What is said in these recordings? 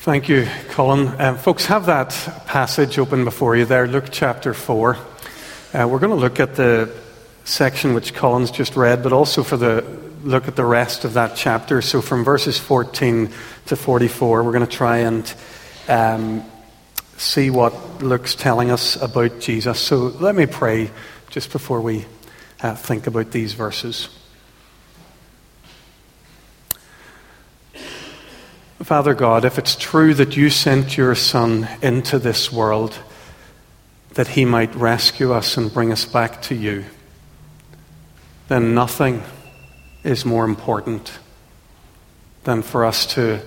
Thank you, Colin. Um, folks, have that passage open before you there, Luke chapter 4. Uh, we're going to look at the section which Colin's just read, but also for the look at the rest of that chapter. So from verses 14 to 44, we're going to try and um, see what Luke's telling us about Jesus. So let me pray just before we uh, think about these verses. Father God, if it's true that you sent your Son into this world that he might rescue us and bring us back to you, then nothing is more important than for us to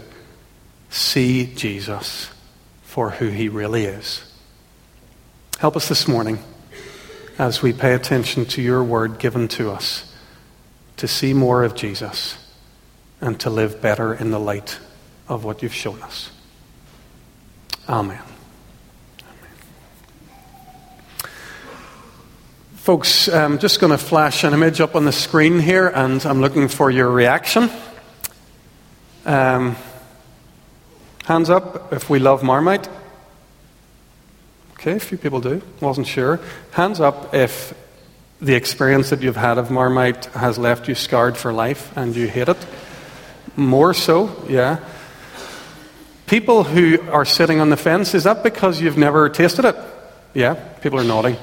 see Jesus for who he really is. Help us this morning as we pay attention to your word given to us to see more of Jesus and to live better in the light of what you've shown us. Amen. Folks, I'm just going to flash an image up on the screen here, and I'm looking for your reaction. Um, hands up if we love Marmite. Okay, a few people do. Wasn't sure. Hands up if the experience that you've had of Marmite has left you scarred for life and you hate it. More so, yeah. People who are sitting on the fence, is that because you've never tasted it? Yeah, people are nodding.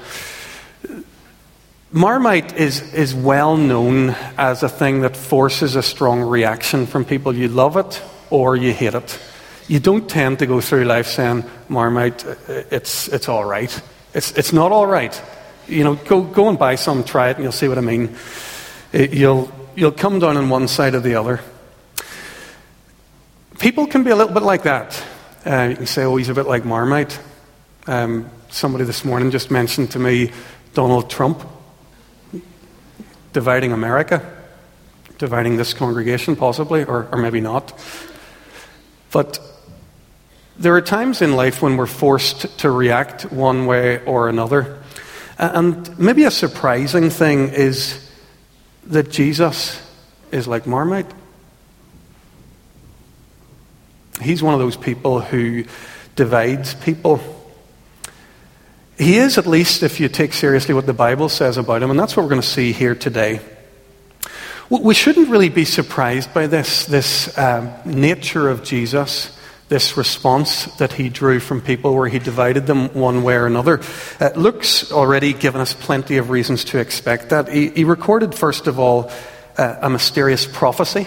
Marmite is, is well known as a thing that forces a strong reaction from people. You love it or you hate it. You don't tend to go through life saying, Marmite, it's, it's all right. It's, it's not all right. You know, go, go and buy some, try it, and you'll see what I mean. You'll, you'll come down on one side or the other. People can be a little bit like that. Uh, you can say, oh, he's a bit like Marmite. Um, somebody this morning just mentioned to me Donald Trump dividing America, dividing this congregation, possibly, or, or maybe not. But there are times in life when we're forced to react one way or another. And maybe a surprising thing is that Jesus is like Marmite. He's one of those people who divides people. He is, at least if you take seriously what the Bible says about him, and that's what we're going to see here today. We shouldn't really be surprised by this, this um, nature of Jesus, this response that he drew from people where he divided them one way or another. Uh, Luke's already given us plenty of reasons to expect that. He, he recorded, first of all, uh, a mysterious prophecy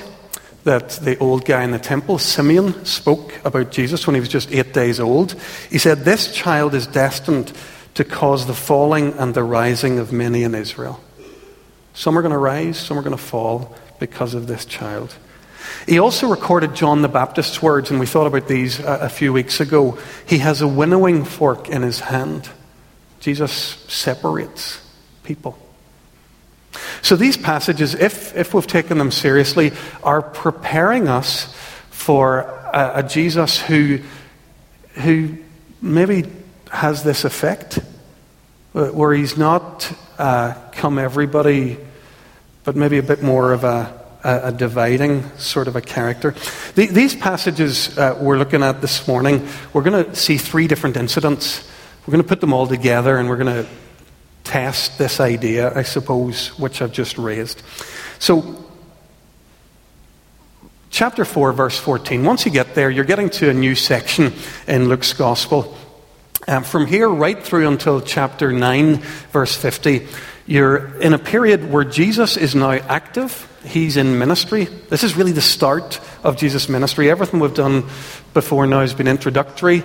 that the old guy in the temple, Simeon, spoke about Jesus when he was just eight days old. He said, This child is destined to cause the falling and the rising of many in Israel. Some are going to rise, some are going to fall because of this child. He also recorded John the Baptist's words, and we thought about these a, a few weeks ago. He has a winnowing fork in his hand. Jesus separates people. So these passages, if, if we've taken them seriously, are preparing us for a, a Jesus who, who maybe has this effect, uh, where he's not uh, come everybody, but maybe a bit more of a, a, a dividing sort of a character. The, these passages uh, we're looking at this morning, we're going to see three different incidents. We're going to put them all together and we're going to test this idea, I suppose, which I've just raised. So, chapter 4, verse 14. Once you get there, you're getting to a new section in Luke's Gospel. Um, from here right through until chapter 9, verse 50, you're in a period where Jesus is now active. He's in ministry. This is really the start of Jesus' ministry. Everything we've done before now has been introductory,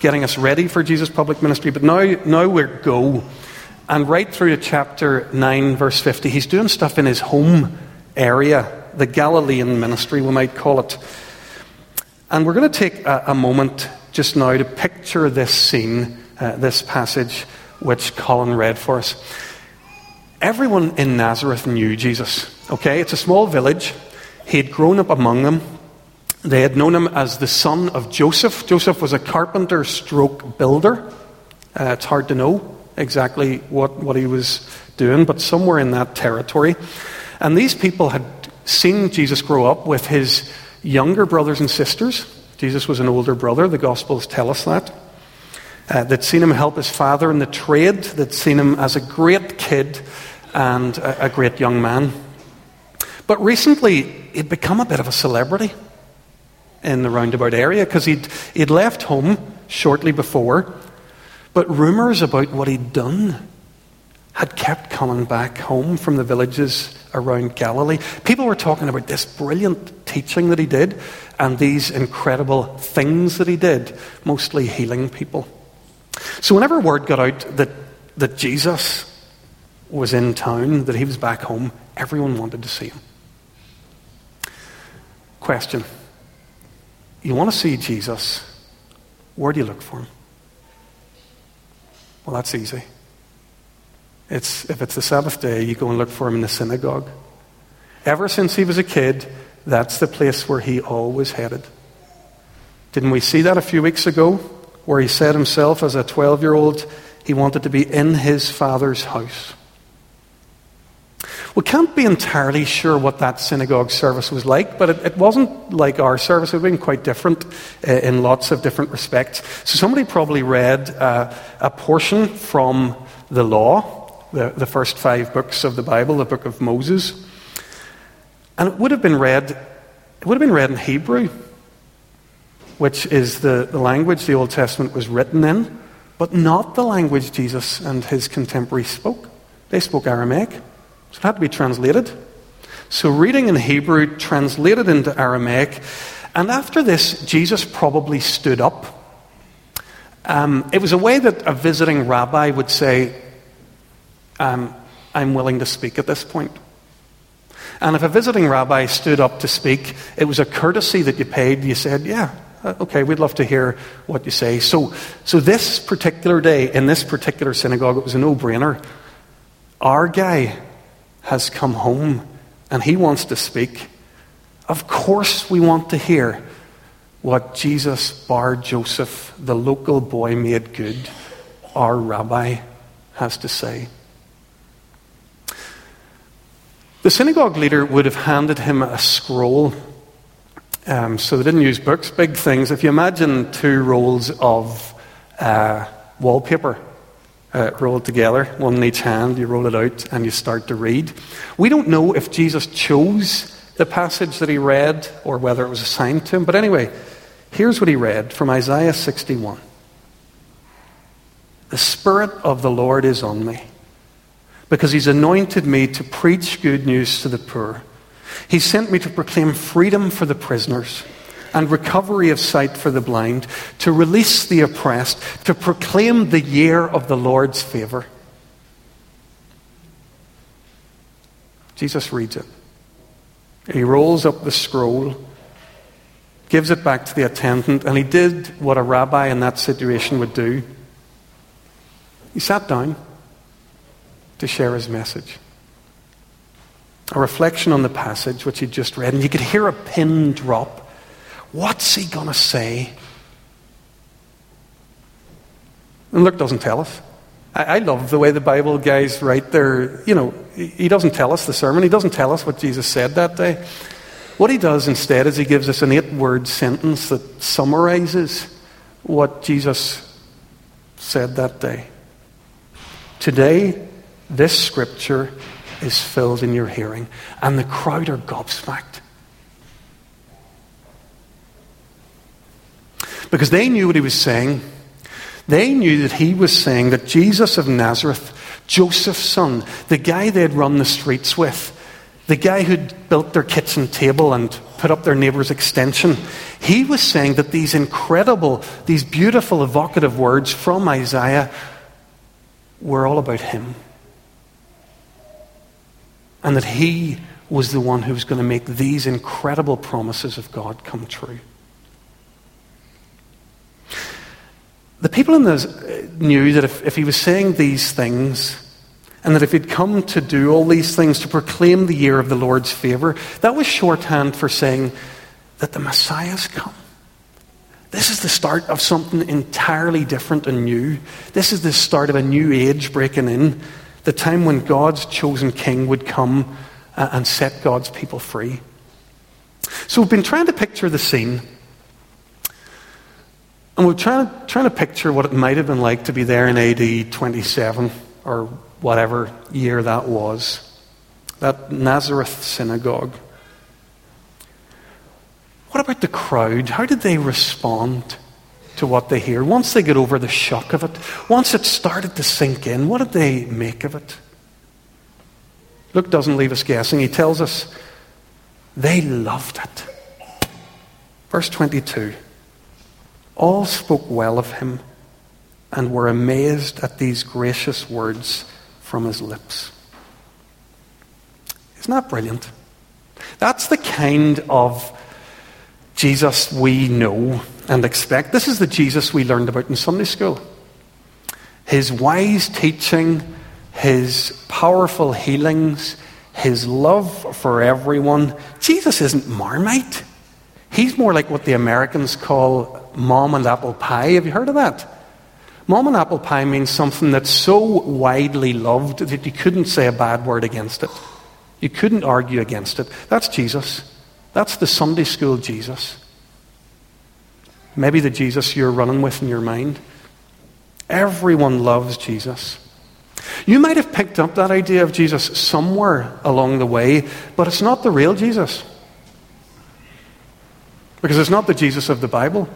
getting us ready for Jesus' public ministry. But now, now we're go. And right through to chapter 9, verse 50, he's doing stuff in his home area, the Galilean ministry, we might call it. And we're going to take a, a moment just now to picture this scene, uh, this passage which Colin read for us. Everyone in Nazareth knew Jesus. Okay, it's a small village. He had grown up among them. They had known him as the son of Joseph. Joseph was a carpenter stroke builder. Uh, it's hard to know exactly what, what he was doing, but somewhere in that territory. And these people had seen Jesus grow up with his younger brothers and sisters. Jesus was an older brother. The Gospels tell us that. Uh, they'd seen him help his father in the trade. They'd seen him as a great kid and a, a great young man. But recently, he'd become a bit of a celebrity in the roundabout area because he'd, he'd left home shortly before. But rumours about what he'd done had kept coming back home from the villages around Galilee. People were talking about this brilliant teaching that he did and these incredible things that he did, mostly healing people. So, whenever word got out that, that Jesus was in town, that he was back home, everyone wanted to see him. Question You want to see Jesus? Where do you look for him? Well, that's easy. It's, if it's the Sabbath day, you go and look for him in the synagogue. Ever since he was a kid, that's the place where he always headed. Didn't we see that a few weeks ago, where he said himself as a 12 year old he wanted to be in his father's house? We can't be entirely sure what that synagogue service was like, but it, it wasn't like our service. It would have been quite different uh, in lots of different respects. So somebody probably read uh, a portion from the law, the, the first five books of the Bible, the book of Moses. And it would have been read, it would have been read in Hebrew, which is the, the language the Old Testament was written in, but not the language Jesus and his contemporaries spoke. They spoke Aramaic. So it had to be translated. So reading in Hebrew, translated into Aramaic. And after this, Jesus probably stood up. Um, it was a way that a visiting rabbi would say, um, I'm willing to speak at this point. And if a visiting rabbi stood up to speak, it was a courtesy that you paid. You said, Yeah, uh, okay, we'd love to hear what you say. So, so this particular day, in this particular synagogue, it was a no brainer. Our guy has come home and he wants to speak, of course we want to hear what Jesus Bar Joseph, the local boy made good, our rabbi, has to say. The synagogue leader would have handed him a scroll. Um, so they didn't use books, big things. If you imagine two rolls of uh, wallpaper uh, rolled together, one in each hand. You roll it out and you start to read. We don't know if Jesus chose the passage that he read or whether it was assigned to him. But anyway, here's what he read from Isaiah 61 The Spirit of the Lord is on me because he's anointed me to preach good news to the poor. He sent me to proclaim freedom for the prisoners and recovery of sight for the blind, to release the oppressed, to proclaim the year of the Lord's favor. Jesus reads it. He rolls up the scroll, gives it back to the attendant, and he did what a rabbi in that situation would do. He sat down to share his message. A reflection on the passage which he'd just read, and you could hear a pin drop What's he going to say? And Luke doesn't tell us. I, I, love the way the Bible guys write their, you know, he doesn't tell us the sermon. He doesn't tell us what Jesus said that day. What he does instead is he gives us an eight word sentence that summarizes what Jesus said that day. Today, this scripture is filled in your hearing. And the crowd are gobsmacked. Because they knew what he was saying. They knew that he was saying that Jesus of Nazareth, Joseph's son, the guy they'd run the streets with, the guy who'd built their kitchen table and put up their neighbor's extension, he was saying that these incredible, these beautiful, evocative words from Isaiah were all about him. And that he was the one who was going to make these incredible promises of God come true. The people in this uh, knew that if, if he was saying these things, and that if he'd come to do all these things to proclaim the year of the Lord's favour, that was shorthand for saying that the Messiah's come. This is the start of something entirely different and new. This is the start of a new age breaking in, the time when God's chosen king would come uh, and set God's people free. So we've been trying to picture the scene And we're trying to, trying to picture what it might have been like to be there in AD 27 or whatever year that was. That Nazareth synagogue. What about the crowd? How did they respond to what they hear? Once they get over the shock of it, once it started to sink in, what did they make of it? Luke doesn't leave us guessing. He tells us they loved it. Verse 22 All spoke well of him and were amazed at these gracious words from his lips. Isn't that brilliant? That's the kind of Jesus we know and expect. This is the Jesus we learned about in Sunday school. His wise teaching, his powerful healings, his love for everyone. Jesus isn't Marmite. He's more like what the Americans call mom and apple pie. Have you heard of that? Mom and apple pie means something that's so widely loved that you couldn't say a bad word against it. You couldn't argue against it. That's Jesus. That's the Sunday school Jesus. Maybe the Jesus you're running with in your mind. Everyone loves Jesus. You might have picked up that idea of Jesus somewhere along the way, but it's not the real Jesus. Because it's not the Jesus of the Bible.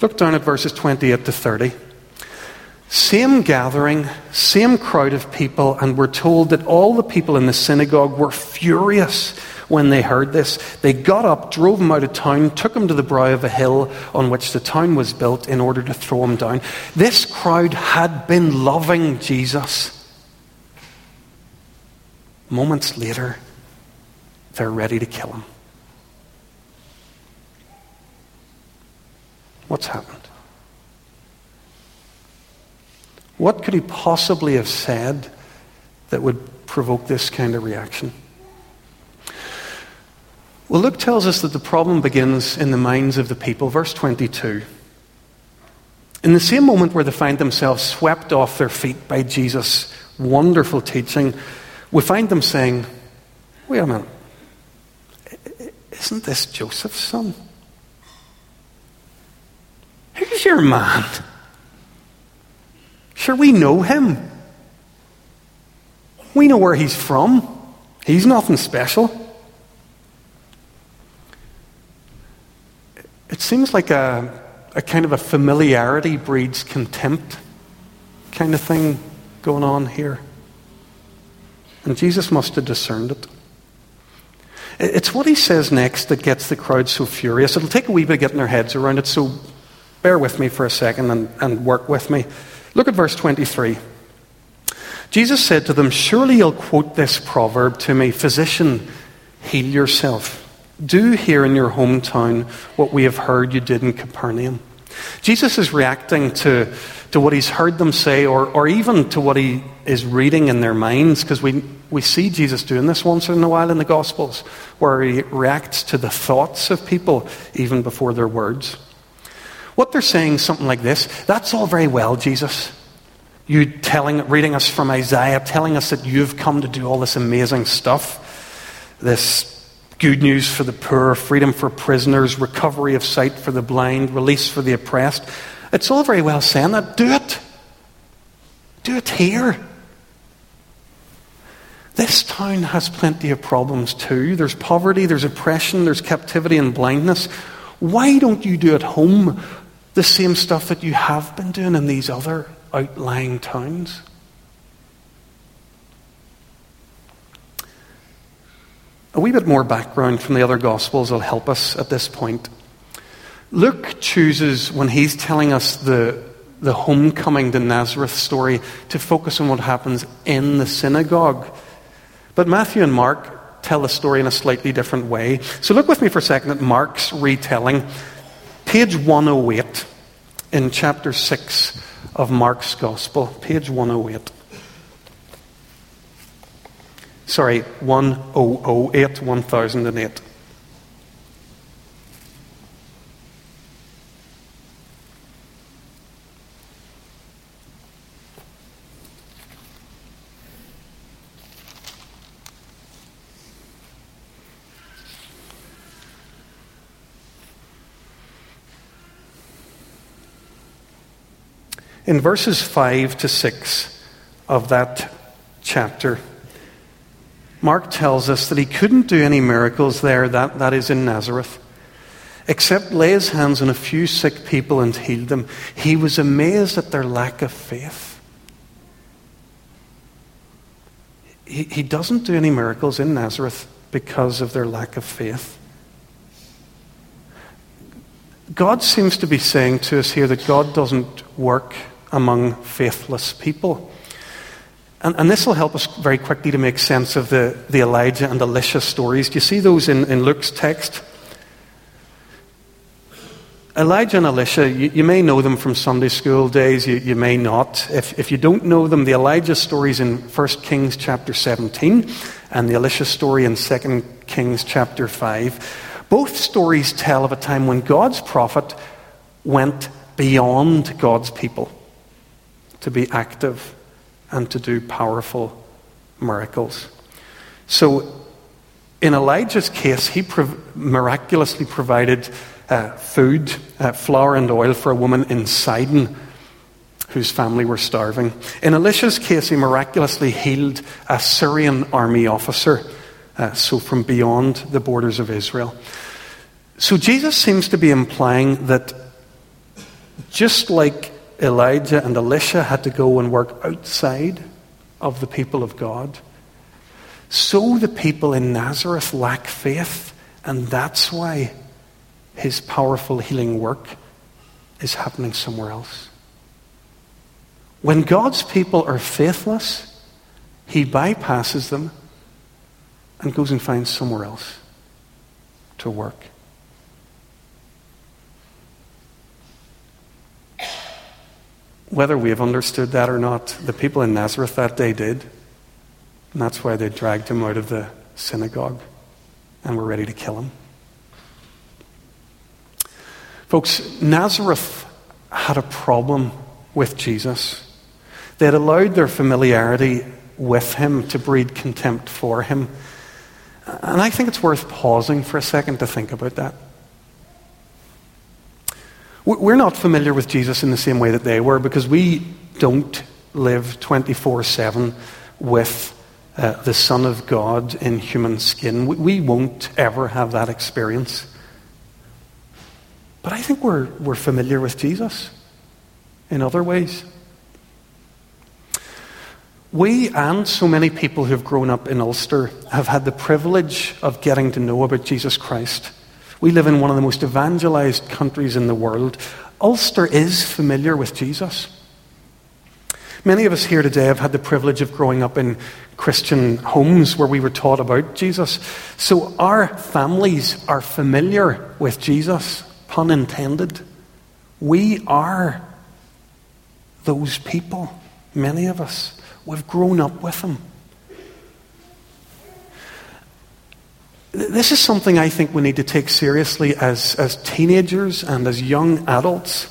Look down at verses 28 to 30. Same gathering, same crowd of people, and we're told that all the people in the synagogue were furious when they heard this. They got up, drove him out of town, took him to the brow of a hill on which the town was built in order to throw him down. This crowd had been loving Jesus. Moments later, they're ready to kill him. What's happened? What could he possibly have said that would provoke this kind of reaction? Well, Luke tells us that the problem begins in the minds of the people. Verse 22. In the same moment where they find themselves swept off their feet by Jesus' wonderful teaching, we find them saying, Wait a minute, isn't this Joseph's son? Your man? Sure, we know him. We know where he's from. He's nothing special. It seems like a, a kind of a familiarity breeds contempt kind of thing going on here. And Jesus must have discerned it. It's what he says next that gets the crowd so furious. It'll take a wee bit getting their heads around it, so bear with me for a second and, and work with me. Look at verse 23. Jesus said to them, Surely you'll quote this proverb to me Physician, heal yourself. Do here in your hometown what we have heard you did in Capernaum. Jesus is reacting to, to what he's heard them say, or, or even to what he is reading in their minds, because we, we see Jesus doing this once in a while in the Gospels, where he reacts to the thoughts of people even before their words. What they're saying something like this that's all very well, Jesus. You telling, reading us from Isaiah, telling us that you've come to do all this amazing stuff, this good news for the poor, freedom for prisoners, recovery of sight for the blind, release for the oppressed. It's all very well saying that. Do it. Do it here. This town has plenty of problems too. There's poverty, there's oppression, there's captivity and blindness. Why don't you do it home the same stuff that you have been doing in these other outlying towns. A wee bit more background from the other Gospels will help us at this point. Luke chooses, when he's telling us the, the homecoming to Nazareth story, to focus on what happens in the synagogue. But Matthew and Mark tell the story in a slightly different way. So look with me for a second at Mark's retelling. Page 108 in chapter 6 of Mark's Gospel, page 108. Sorry, 1008, 1008. In verses 5 to 6 of that chapter, Mark tells us that he couldn't do any miracles there, that, that is in Nazareth, except lay his hands on a few sick people and heal them. He was amazed at their lack of faith. He, he doesn't do any miracles in Nazareth because of their lack of faith. God seems to be saying to us here that God doesn't work among faithless people. And, and, this will help us very quickly to make sense of the, the Elijah and Elisha stories. Do you see those in, in Luke's text? Elijah and Elisha, you, you, may know them from Sunday school days, you, you may not. If, if you don't know them, the Elijah story is in 1 Kings chapter 17, and the Elisha story in 2 Kings chapter 5. Both stories tell of a time when God's prophet went beyond God's people to be active and to do powerful miracles. So, in Elijah's case, he prov- miraculously provided uh, food, uh, flour and oil for a woman in Sidon whose family were starving. In Elisha's case, he miraculously healed a Syrian army officer, uh, so from beyond the borders of Israel. So Jesus seems to be implying that just like Elijah and Elisha had to go and work outside of the people of God, so the people in Nazareth lack faith, and that's why his powerful healing work is happening somewhere else. When God's people are faithless, he bypasses them and goes and finds somewhere else to work. Whether we have understood that or not, the people in Nazareth that day did. And that's why they dragged him out of the synagogue and were ready to kill him. Folks, Nazareth had a problem with Jesus. They had allowed their familiarity with him to breed contempt for him. And I think it's worth pausing for a second to think about that. We're not familiar with Jesus in the same way that they were because we don't live 24 7 with uh, the Son of God in human skin. We, we won't ever have that experience. But I think we're, we're familiar with Jesus in other ways. We and so many people who have grown up in Ulster have had the privilege of getting to know about Jesus Christ. We live in one of the most evangelized countries in the world. Ulster is familiar with Jesus. Many of us here today have had the privilege of growing up in Christian homes where we were taught about Jesus. So our families are familiar with Jesus pun intended. We are those people, many of us. We've grown up with them. This is something I think we need to take seriously as, as teenagers and as young adults.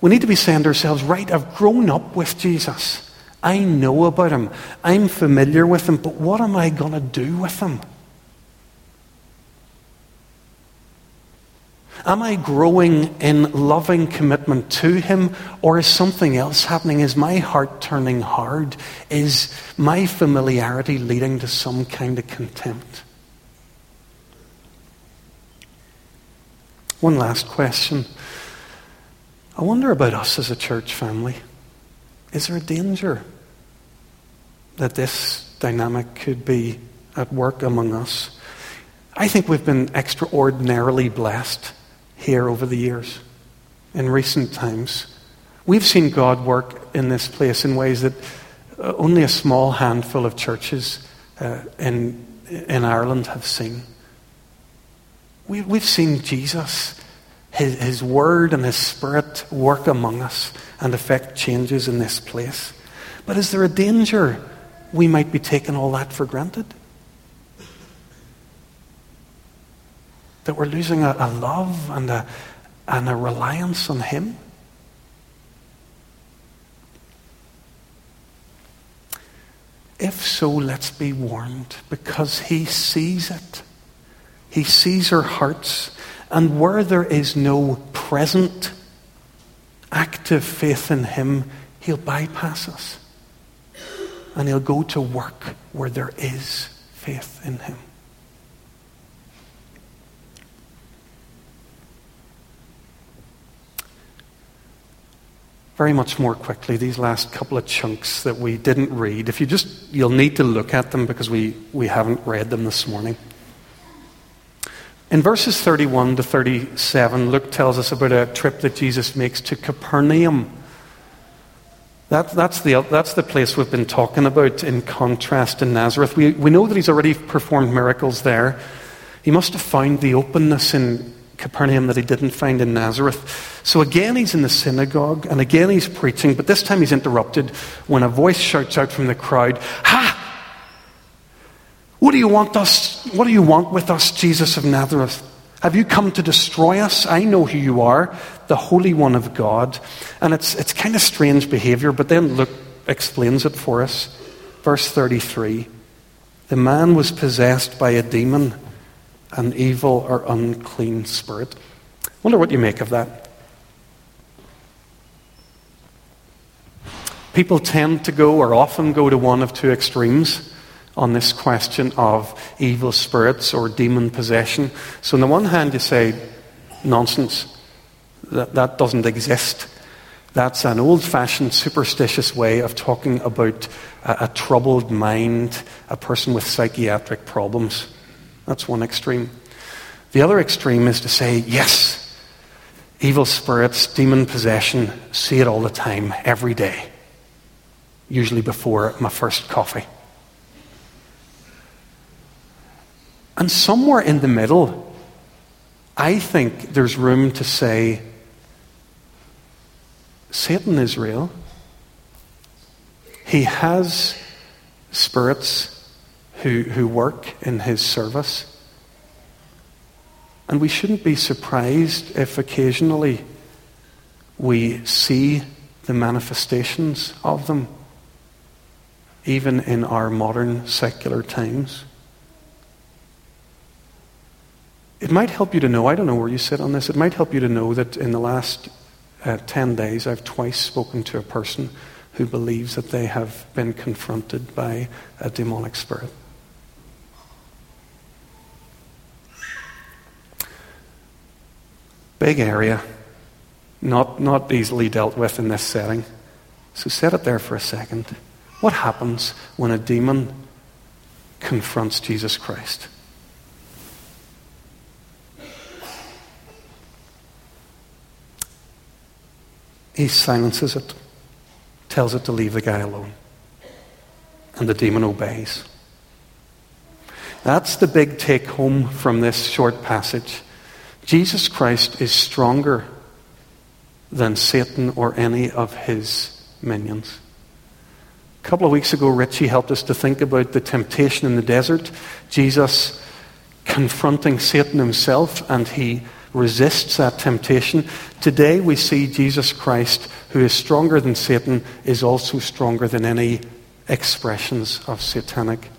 We need to be saying to ourselves, right, I've grown up with Jesus. I know about him. I'm familiar with him, but what am I going to do with him? Am I growing in loving commitment to Him, or is something else happening? Is my heart turning hard? Is my familiarity leading to some kind of contempt? One last question. I wonder about us as a church family. Is there a danger that this dynamic could be at work among us? I think we've been extraordinarily blessed here over the years, in recent times. We've seen God work in this place in ways that uh, only a small handful of churches uh, in, in Ireland have seen. We, we've seen Jesus, his, his Word and His Spirit work among us and effect changes in this place. But is there a danger we might be taking all that for granted? That we're losing a, a love and a, and a reliance on Him? If so, let's be warned because He sees it. He sees our hearts. And where there is no present active faith in Him, He'll bypass us. And He'll go to work where there is faith in Him. very much more quickly these last couple of chunks that we didn't read. If you just, you'll need to look at them because we, we haven't read them this morning. In verses 31 to 37, Luke tells us about a trip that Jesus makes to Capernaum. That, that's, the, that's the place we've been talking about in contrast to Nazareth. We, we know that he's already performed miracles there. He must have found the openness in Capernaum that he didn't find in Nazareth. So again, he's in the synagogue, and again, he's preaching, but this time he's interrupted when a voice shouts out from the crowd, Ha! Do you want us? What do you want with us, Jesus of Nazareth? Have you come to destroy us? I know who you are, the Holy One of God. And it's, it's kind of strange behavior, but then Luke explains it for us. Verse 33 The man was possessed by a demon an evil or unclean spirit. Wonder what you make of that. People tend to go, or often go, to one of two extremes on this question of evil spirits or demon possession. So, on the one hand, you say, nonsense, that, that doesn't exist. That's an old fashioned superstitious way of talking about a, a troubled mind, a person with psychiatric problems. That's one extreme. The other extreme is to say, yes, evil spirits, demon possession, see it all the time, every day, usually before my first coffee. And somewhere in the middle, I think there's room to say, Satan is real. He has spirits who, who work in his service. And we shouldn't be surprised if occasionally we see the manifestations of them, even in our modern secular times. It might help you to know, I don't know where you sit on this, it might help you to know that in the last uh, 10 days I've twice spoken to a person who believes that they have been confronted by a demonic spirit. Big area, not, not easily dealt with in this setting. So set it there for a second. What happens when a demon confronts Jesus Christ? He silences it, tells it to leave the guy alone. And the demon obeys. That's the big take home from this short passage. Jesus Christ is stronger than Satan or any of his minions. A couple of weeks ago, Richie helped us to think about the temptation in the desert. Jesus confronting Satan himself, and he resists that temptation. Today, we see Jesus Christ, who is stronger than Satan, is also stronger than any expressions of satanic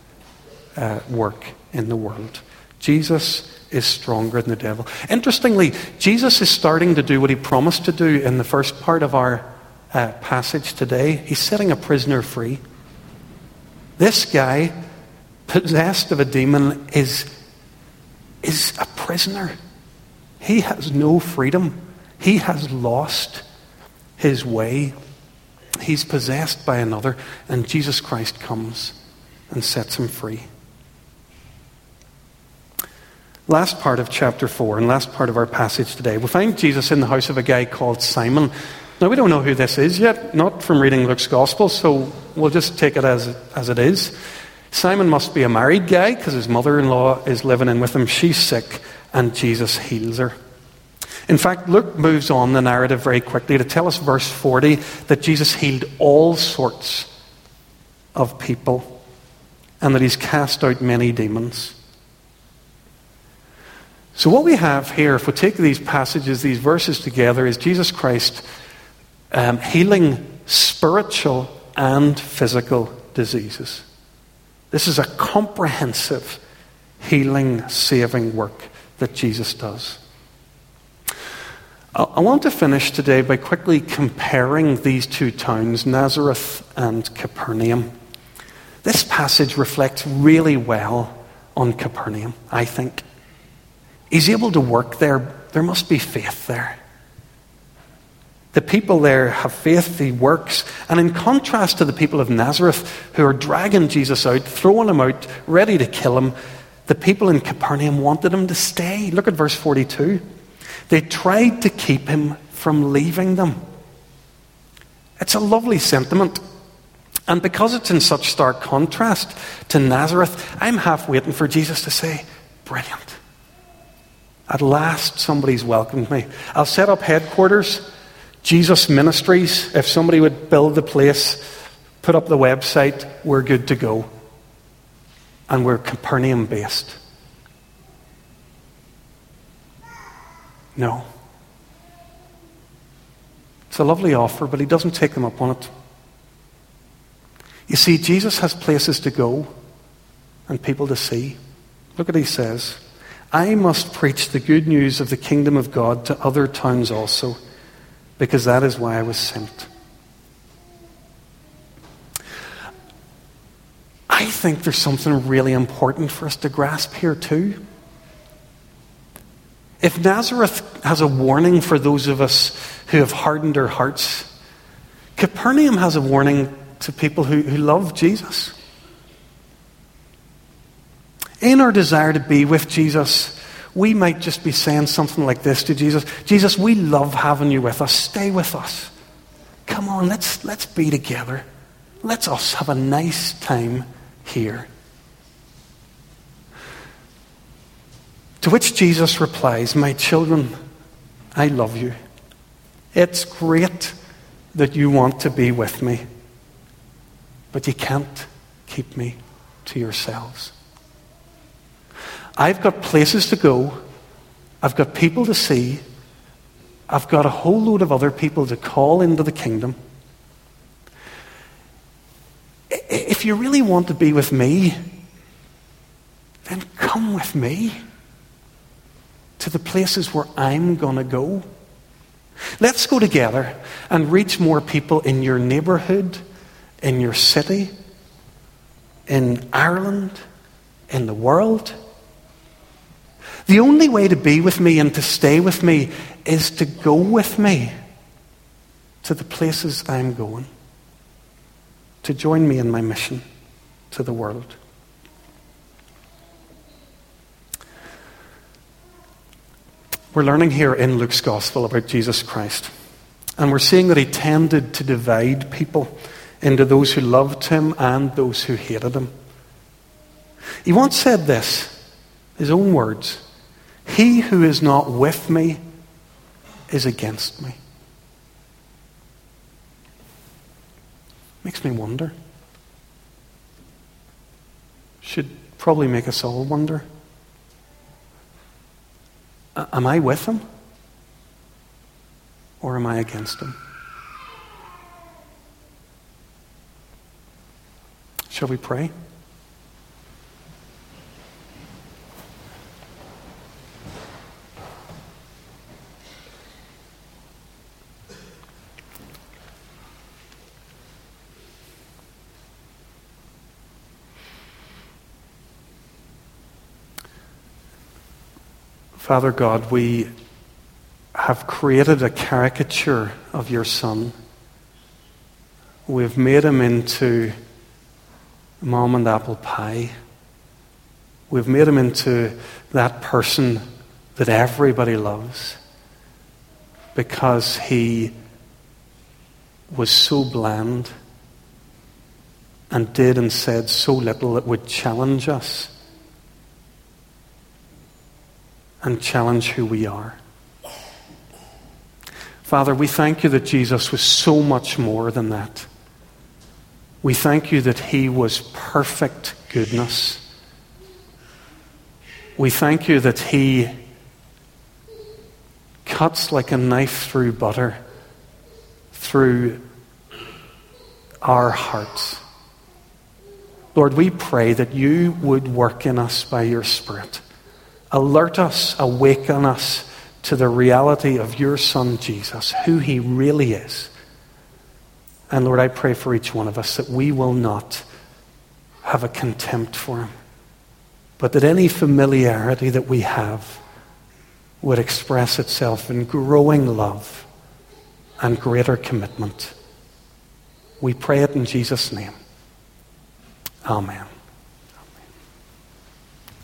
uh, work in the world. Jesus is stronger than the devil. Interestingly, Jesus is starting to do what he promised to do in the first part of our uh, passage today. He's setting a prisoner free. This guy, possessed of a demon, is, is a prisoner. He has no freedom. He has lost his way. He's possessed by another, and Jesus Christ comes and sets him free. Last part of chapter 4 and last part of our passage today, we find Jesus in the house of a guy called Simon. Now, we don't know who this is yet, not from reading Luke's Gospel, so we'll just take it as, as it is. Simon must be a married guy because his mother in law is living in with him. She's sick, and Jesus heals her. In fact, Luke moves on the narrative very quickly to tell us, verse 40, that Jesus healed all sorts of people and that he's cast out many demons. So, what we have here, if we take these passages, these verses together, is Jesus Christ um, healing spiritual and physical diseases. This is a comprehensive healing, saving work that Jesus does. I want to finish today by quickly comparing these two towns, Nazareth and Capernaum. This passage reflects really well on Capernaum, I think. He's able to work there. There must be faith there. The people there have faith, he works. And in contrast to the people of Nazareth who are dragging Jesus out, throwing him out, ready to kill him, the people in Capernaum wanted him to stay. Look at verse 42. They tried to keep him from leaving them. It's a lovely sentiment. And because it's in such stark contrast to Nazareth, I'm half waiting for Jesus to say, Brilliant. At last, somebody's welcomed me. I'll set up headquarters, Jesus Ministries. If somebody would build the place, put up the website, we're good to go. And we're Capernaum based. No. It's a lovely offer, but he doesn't take them up on it. You see, Jesus has places to go and people to see. Look what he says. I must preach the good news of the kingdom of God to other towns also, because that is why I was sent. I think there's something really important for us to grasp here, too. If Nazareth has a warning for those of us who have hardened our hearts, Capernaum has a warning to people who, who love Jesus. In our desire to be with Jesus, we might just be saying something like this to Jesus Jesus, we love having you with us. Stay with us. Come on, let's, let's be together. Let's us have a nice time here. To which Jesus replies, My children, I love you. It's great that you want to be with me, but you can't keep me to yourselves. I've got places to go, I've got people to see, I've got a whole load of other people to call into the kingdom. If you really want to be with me, then come with me to the places where I'm going to go. Let's go together and reach more people in your neighborhood, in your city, in Ireland, in the world. The only way to be with me and to stay with me is to go with me to the places I'm going, to join me in my mission to the world. We're learning here in Luke's Gospel about Jesus Christ. And we're seeing that he tended to divide people into those who loved him and those who hated him. He once said this, his own words He who is not with me is against me. Makes me wonder. Should probably make us all wonder. Am I with him? Or am I against him? Shall we pray? Father God, we have created a caricature of your Son. We've made him into mom and apple pie. We've made him into that person that everybody loves because he was so bland and did and said so little that would challenge us and challenge who we are. Father, we thank you that Jesus was so much more than that. We thank you that he was perfect goodness. We thank you that he cuts like a knife through butter, through our hearts. Lord, we pray that you would work in us by your Spirit. Alert us, awaken us to the reality of your Son Jesus, who he really is. And Lord, I pray for each one of us that we will not have a contempt for him, but that any familiarity that we have would express itself in growing love and greater commitment. We pray it in Jesus' name. Amen.